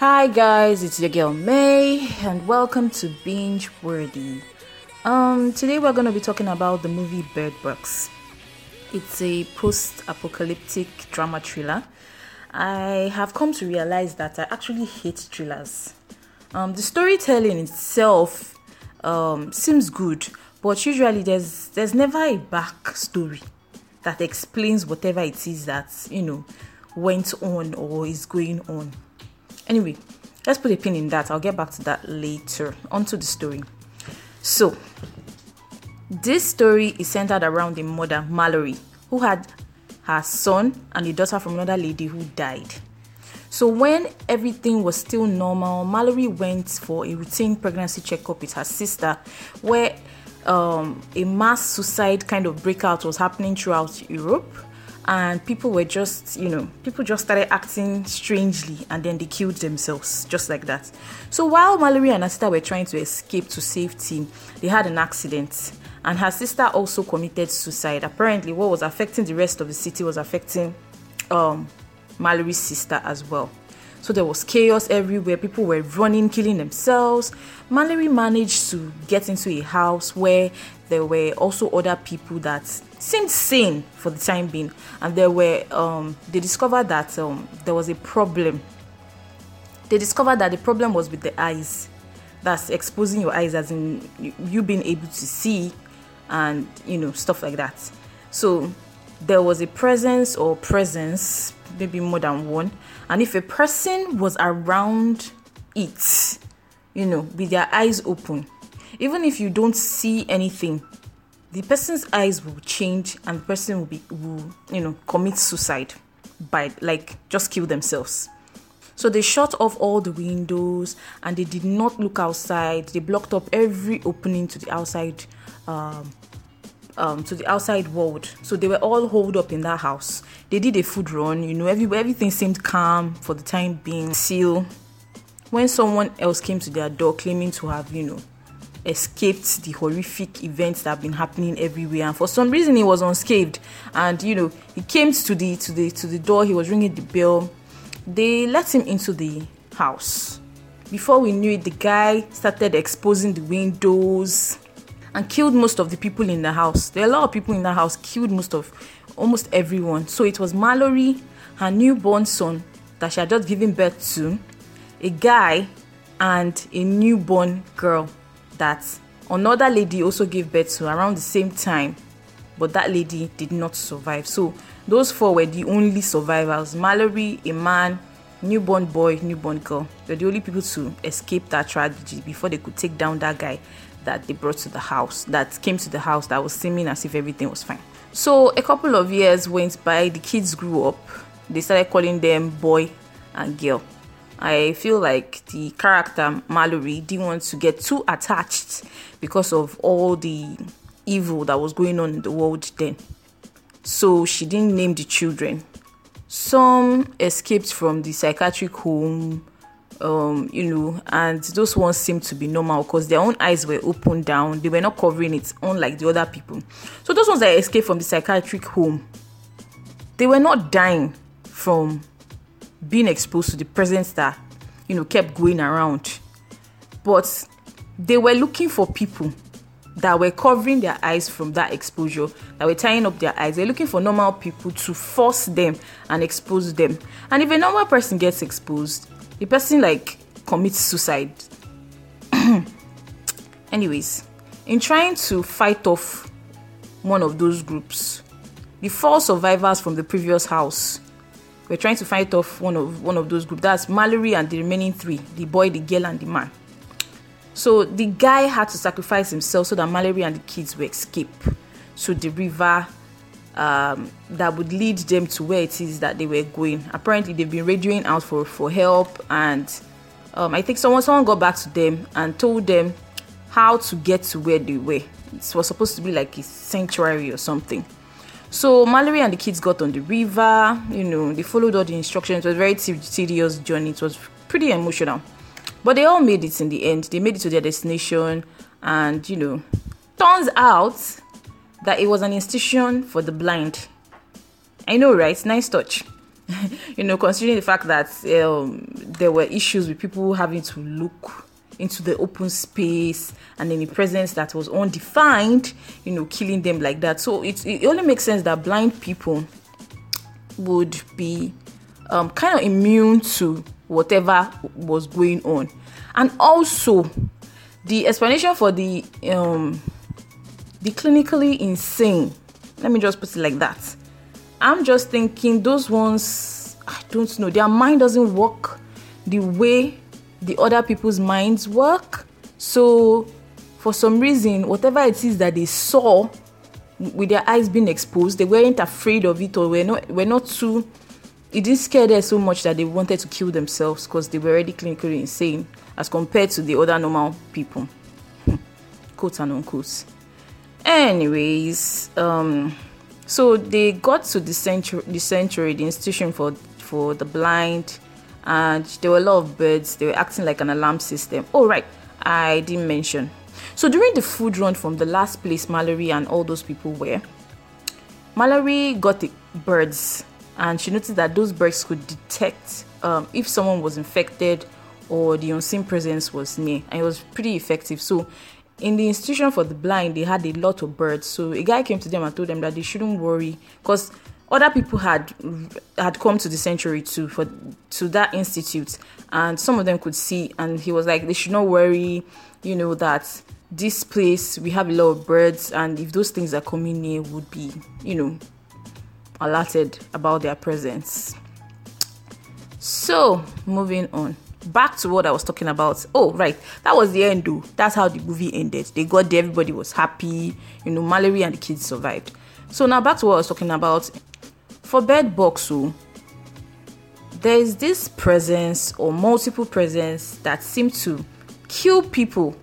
Hi guys, it's your girl May and welcome to Binge Worthy. Um today we're going to be talking about the movie Bird Box. It's a post-apocalyptic drama thriller. I have come to realize that I actually hate thrillers. Um the storytelling itself um seems good, but usually there's there's never a back story that explains whatever it is that, you know, went on or is going on. Anyway, let's put a pin in that. I'll get back to that later. Onto the story. So, this story is centered around a mother, Mallory, who had her son and a daughter from another lady who died. So, when everything was still normal, Mallory went for a routine pregnancy checkup with her sister, where um, a mass suicide kind of breakout was happening throughout Europe and people were just you know people just started acting strangely and then they killed themselves just like that. So while mallory and her sister were trying to escape to safety they had an accident and her sister also committed suicide. Apparently what was affecting the rest of the city was affecting um, mallory's sister as well so there was chaos everywhere. People were running, killing themselves. Mallory managed to get into a house where there were also other people that seemed sane for the time being, and there were um, they discovered that um, there was a problem. They discovered that the problem was with the eyes. That's exposing your eyes, as in you being able to see, and you know stuff like that. So there was a presence or presence, maybe more than one, and if a person was around it, you know, with their eyes open, even if you don't see anything, the person's eyes will change and the person will be will, you know, commit suicide by like just kill themselves. So they shut off all the windows and they did not look outside. They blocked up every opening to the outside um, um, to the outside world. So they were all holed up in that house. They did a food run, you know, every, everything seemed calm for the time being. Still, when someone else came to their door claiming to have, you know, escaped the horrific events that have been happening everywhere and for some reason he was unscathed and you know he came to the to the to the door he was ringing the bell they let him into the house before we knew it the guy started exposing the windows and killed most of the people in the house. There are a lot of people in the house, killed most of almost everyone. So it was Mallory, her newborn son that she had just given birth to, a guy, and a newborn girl that another lady also gave birth to around the same time, but that lady did not survive. So those four were the only survivors Mallory, a man, newborn boy, newborn girl. They're the only people to escape that tragedy before they could take down that guy that they brought to the house, that came to the house that was seeming as if everything was fine. So a couple of years went by, the kids grew up, they started calling them boy and girl. I feel like the character Mallory didn't want to get too attached because of all the evil that was going on in the world then. So she didn't name the children. Some escaped from the psychiatric home, um, you know, and those ones seemed to be normal because their own eyes were open down. They were not covering it, unlike the other people. So those ones that escaped from the psychiatric home, they were not dying from being exposed to the presence that you know kept going around, but they were looking for people that were covering their eyes from that exposure, that were tying up their eyes. They're looking for normal people to force them and expose them. And if a normal person gets exposed, the person like commits suicide. Anyways, in trying to fight off one of those groups, the four survivors from the previous house were trying to fight off one of one of those groups. That's Mallory and the remaining three: the boy, the girl, and the man. So the guy had to sacrifice himself so that Mallory and the kids would escape to the river um, that would lead them to where it is that they were going. Apparently, they've been radioing out for, for help, and um, I think someone someone got back to them and told them how to get to where they were. It was supposed to be like a sanctuary or something. So Mallory and the kids got on the river. You know, they followed all the instructions. It was a very tedious journey. It was pretty emotional, but they all made it in the end. They made it to their destination, and you know, turns out that it was an institution for the blind. I know, right? Nice touch. you know, considering the fact that um, there were issues with people having to look into the open space and any presence that was undefined, you know, killing them like that. So it, it only makes sense that blind people would be um, kind of immune to whatever was going on. And also, the explanation for the um, the clinically insane, let me just put it like that. I'm just thinking those ones, I don't know, their mind doesn't work the way the other people's minds work. So, for some reason, whatever it is that they saw with their eyes being exposed, they weren't afraid of it or were not were not too it didn't scare them so much that they wanted to kill themselves because they were already clinically insane as compared to the other normal people. Quote and unquote. Anyways, um, so they got to the century the sanctuary, the institution for for the blind, and there were a lot of birds. They were acting like an alarm system. Oh right, I didn't mention. So during the food run from the last place Mallory and all those people were, Mallory got the birds, and she noticed that those birds could detect um, if someone was infected or the unseen presence was near, and it was pretty effective. So in the institution for the blind they had a lot of birds. So a guy came to them and told them that they shouldn't worry because other people had had come to the sanctuary too for to that institute. And some of them could see and he was like they should not worry you know that this place we have a lot of birds and if those things are coming near would be you know alerted about their presence. So moving on back to what I was talking about. Oh, right. That was the end, though. That's how the movie ended. They got there, everybody was happy. You know, Mallory and the kids survived. So, now back to what I was talking about. For Bird Box, oh, there is this presence or multiple presence that seem to kill people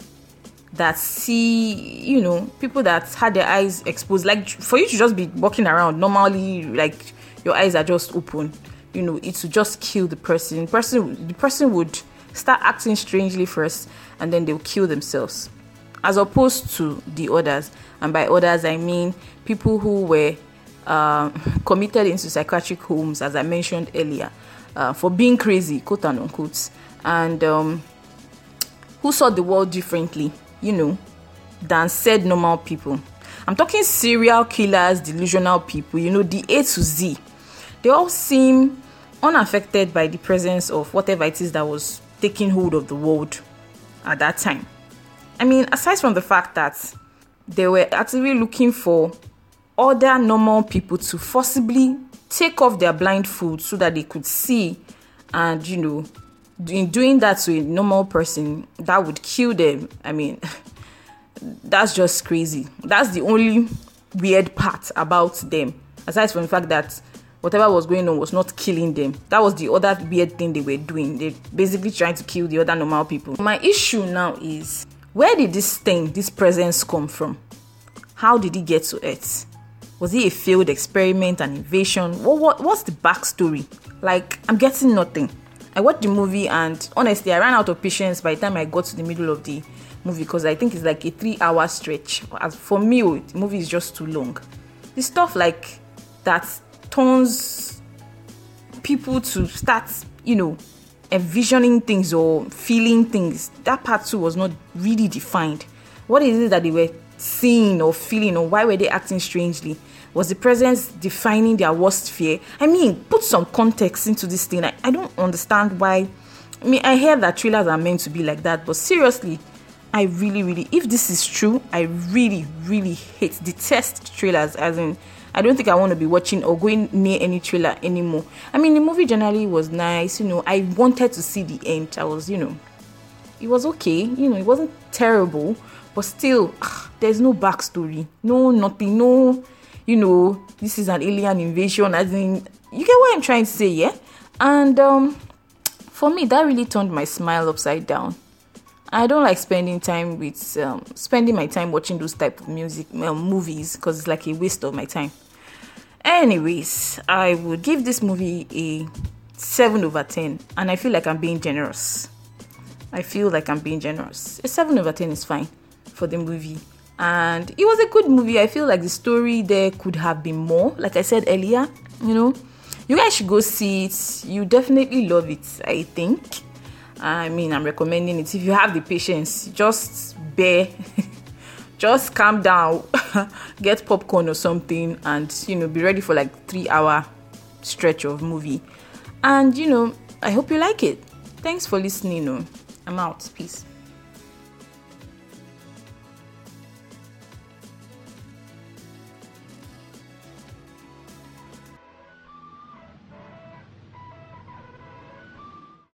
that see, you know, people that had their eyes exposed. Like, for you to just be walking around normally, like, your eyes are just open you know it would just kill the person. The person the person would start acting strangely first and then they'll kill themselves. As opposed to the others. And by others i mean people who were uh, committed into psychiatric homes as i mentioned earlier uh, for being crazy quote unquote. And um, who saw the world differently you know than said normal people. I'm talking serial killers delusional people you know the a to z. They all seem unaffected by the presence of whatever it is that was taking hold of the world at that time. I mean, aside from the fact that they were actively looking for other normal people to forcibly take off their blindfold so that they could see and you know in doing that to a normal person that would kill them. I mean that's just crazy. That's the only weird part about them. Aside from the fact that whatever was going on was not killing them. That was the other weird thing they were doing. They basically trying to kill the other normal people. My issue now is where did this thing, this presence come from? How did it get to Earth? Was it a failed experiment, an invasion? What, what what's the backstory? Like I'm getting nothing. I watched the movie and honestly I ran out of patience by the time I got to the middle of the movie because I think it's like a three hour stretch. As for me, oh, the movie is just too long. The stuff like that turns people to start, you know, envisioning things or feeling things. That part too was not really defined. What is it that they were seeing or feeling, or why were they acting strangely? Was the presence defining their worst fear? I mean, put some context into this thing. I, I don't understand why. I mean, I hear that trailers are meant to be like that, but seriously, I really, really, if this is true, I really, really hate, detest trailers. As in, I don't think I want to be watching or going near any trailer anymore. I mean, the movie generally was nice, you know. I wanted to see the end. I was, you know, it was okay, you know, it wasn't terrible, but still, ugh, ah, there's no backstory, no nothing, no, you know, this is an alien invasion. As in, you get what I'm trying to say, yeah? And um, for me, that really turned my smile upside down. I don't like spending time with um, spending my time watching those type of music um, movies because it's like a waste of my time. Anyways, I would give this movie a 7 over 10, and I feel like I'm being generous. I feel like I'm being generous. A 7 over 10 is fine for the movie. And it was a good movie. I feel like the story there could have been more. Like I said earlier, you know, you guys should go see it. You definitely love it, I think. I mean, I'm recommending it. If you have the patience, just bear, just calm down, get popcorn or something, and you know, be ready for like three hour stretch of movie. And you know, I hope you like it. Thanks for listening. Oh. I'm out. Peace.